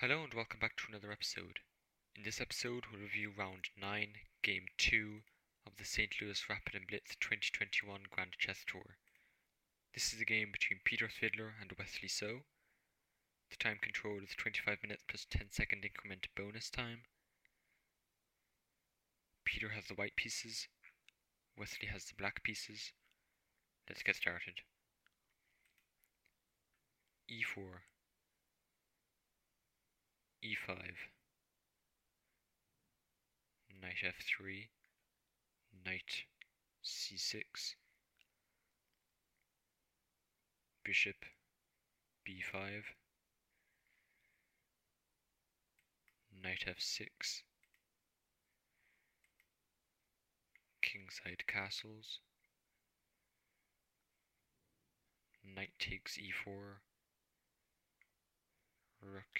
Hello and welcome back to another episode. In this episode, we'll review round 9, game 2 of the St. Louis Rapid and Blitz 2021 Grand Chess Tour. This is a game between Peter Svidler and Wesley So. The time control is 25 minutes plus 10 second increment bonus time. Peter has the white pieces, Wesley has the black pieces. Let's get started. e4 e5 knight f3 knight c6 bishop b5 knight f6 kingside castles. Knight takes e4 rook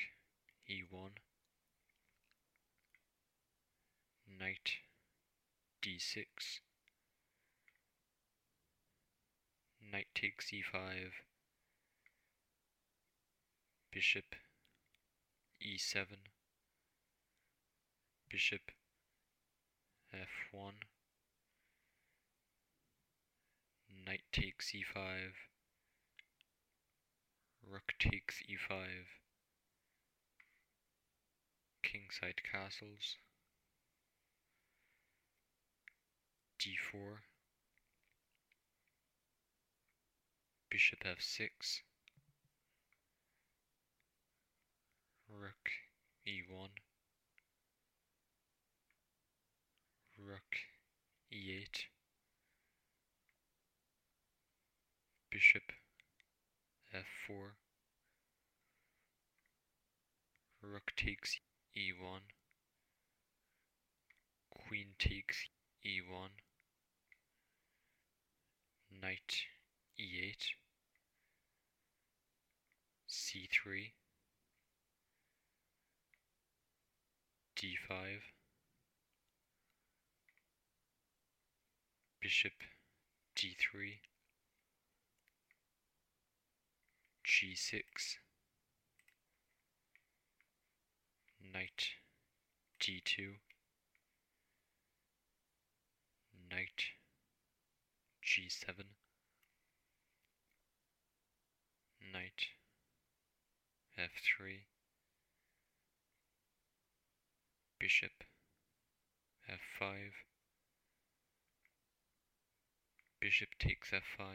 e1 knight d6 knight takes e5 bishop e7 bishop f1 knight takes e5 rook takes e5 kingside castles. D4 bishop f6 rook e1 rook e8 bishop f4 rook takes e1 queen takes e1 knight e8 c3 d5 bishop d3 g6 knight d2 knight g7 knight f3 bishop f5 bishop takes f5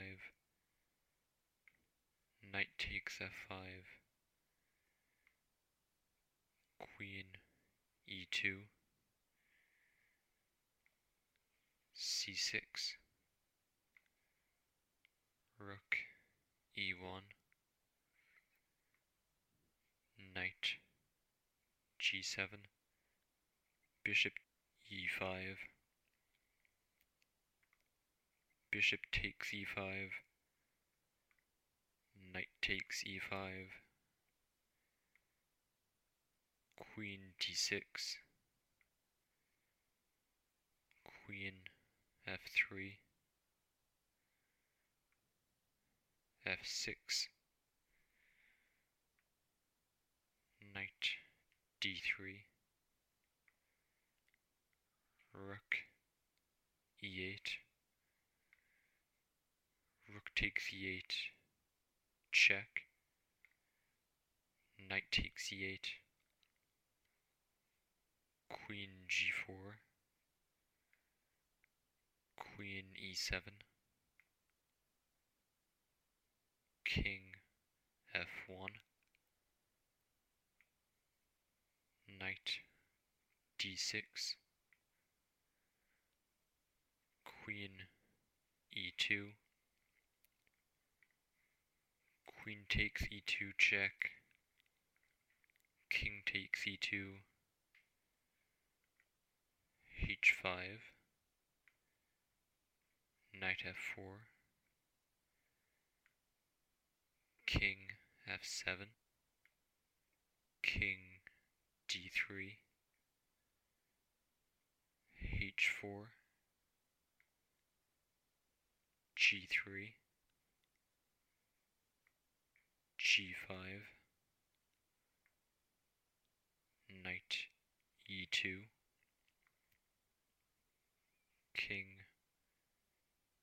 knight takes f5 queen e2 c6 rook e1 knight g7 bishop e5 bishop takes e5 knight takes e5 queen d6 queen f3 f6 knight d3 rook e8 rook takes e8 check. Knight takes e8 queen g4 queen e7 king f1 knight d6 queen e2 queen takes e2 check. King takes e2 h5 knight f4 king f7 king d3 h4 g3 g5 knight e2, king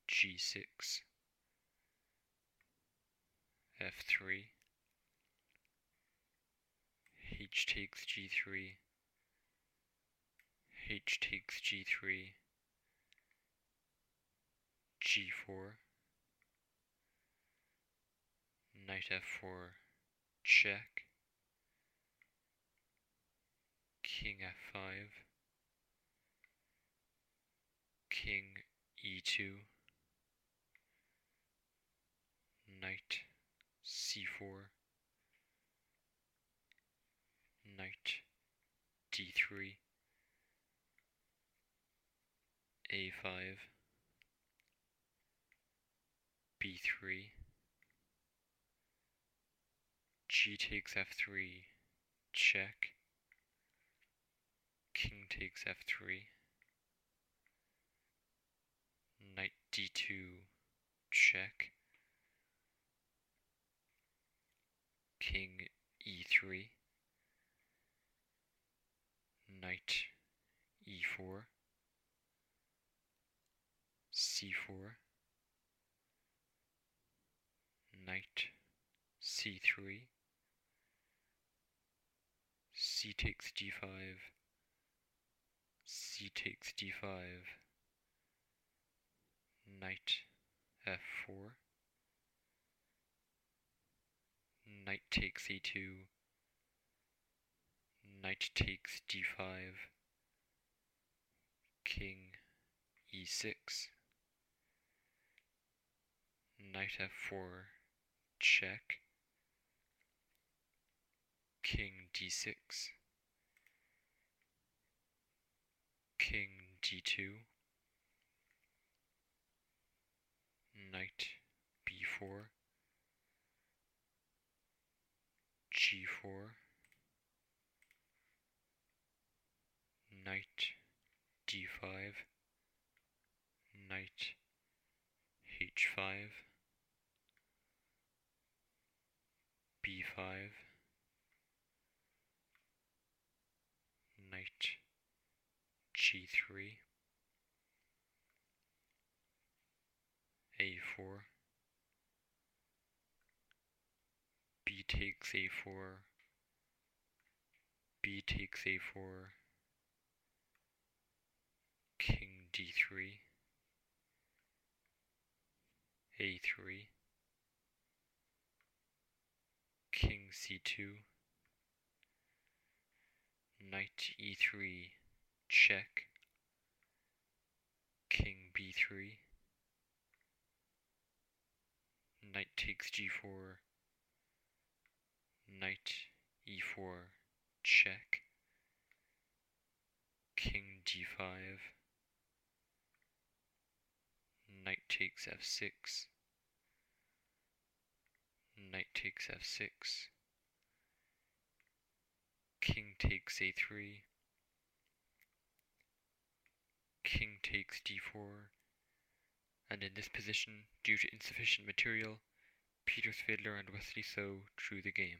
g6, f3, h takes g3, h takes g3, g4, knight f4, check, king f5, king e2, knight c4, knight d3, a5, b3, g takes f3, check, king takes f3, knight d2, check, king e3, knight e4, c4, knight c3, c takes d5, c takes d5, knight uh, f4, knight takes e2. knight takes d5, king e6, knight f4, check, king d6, king d2, knight b4, g4, knight d5, knight h5, b5, knight g3, a4, b takes a4, b takes a4, king d3, a3, king c2, knight e3, check, king b3, knight takes g4, knight e4, check, king d5, knight takes f6, knight takes f6, king takes a3, king takes d4, and in this position, due to insufficient material, Peter Svidler and Wesley So drew the game.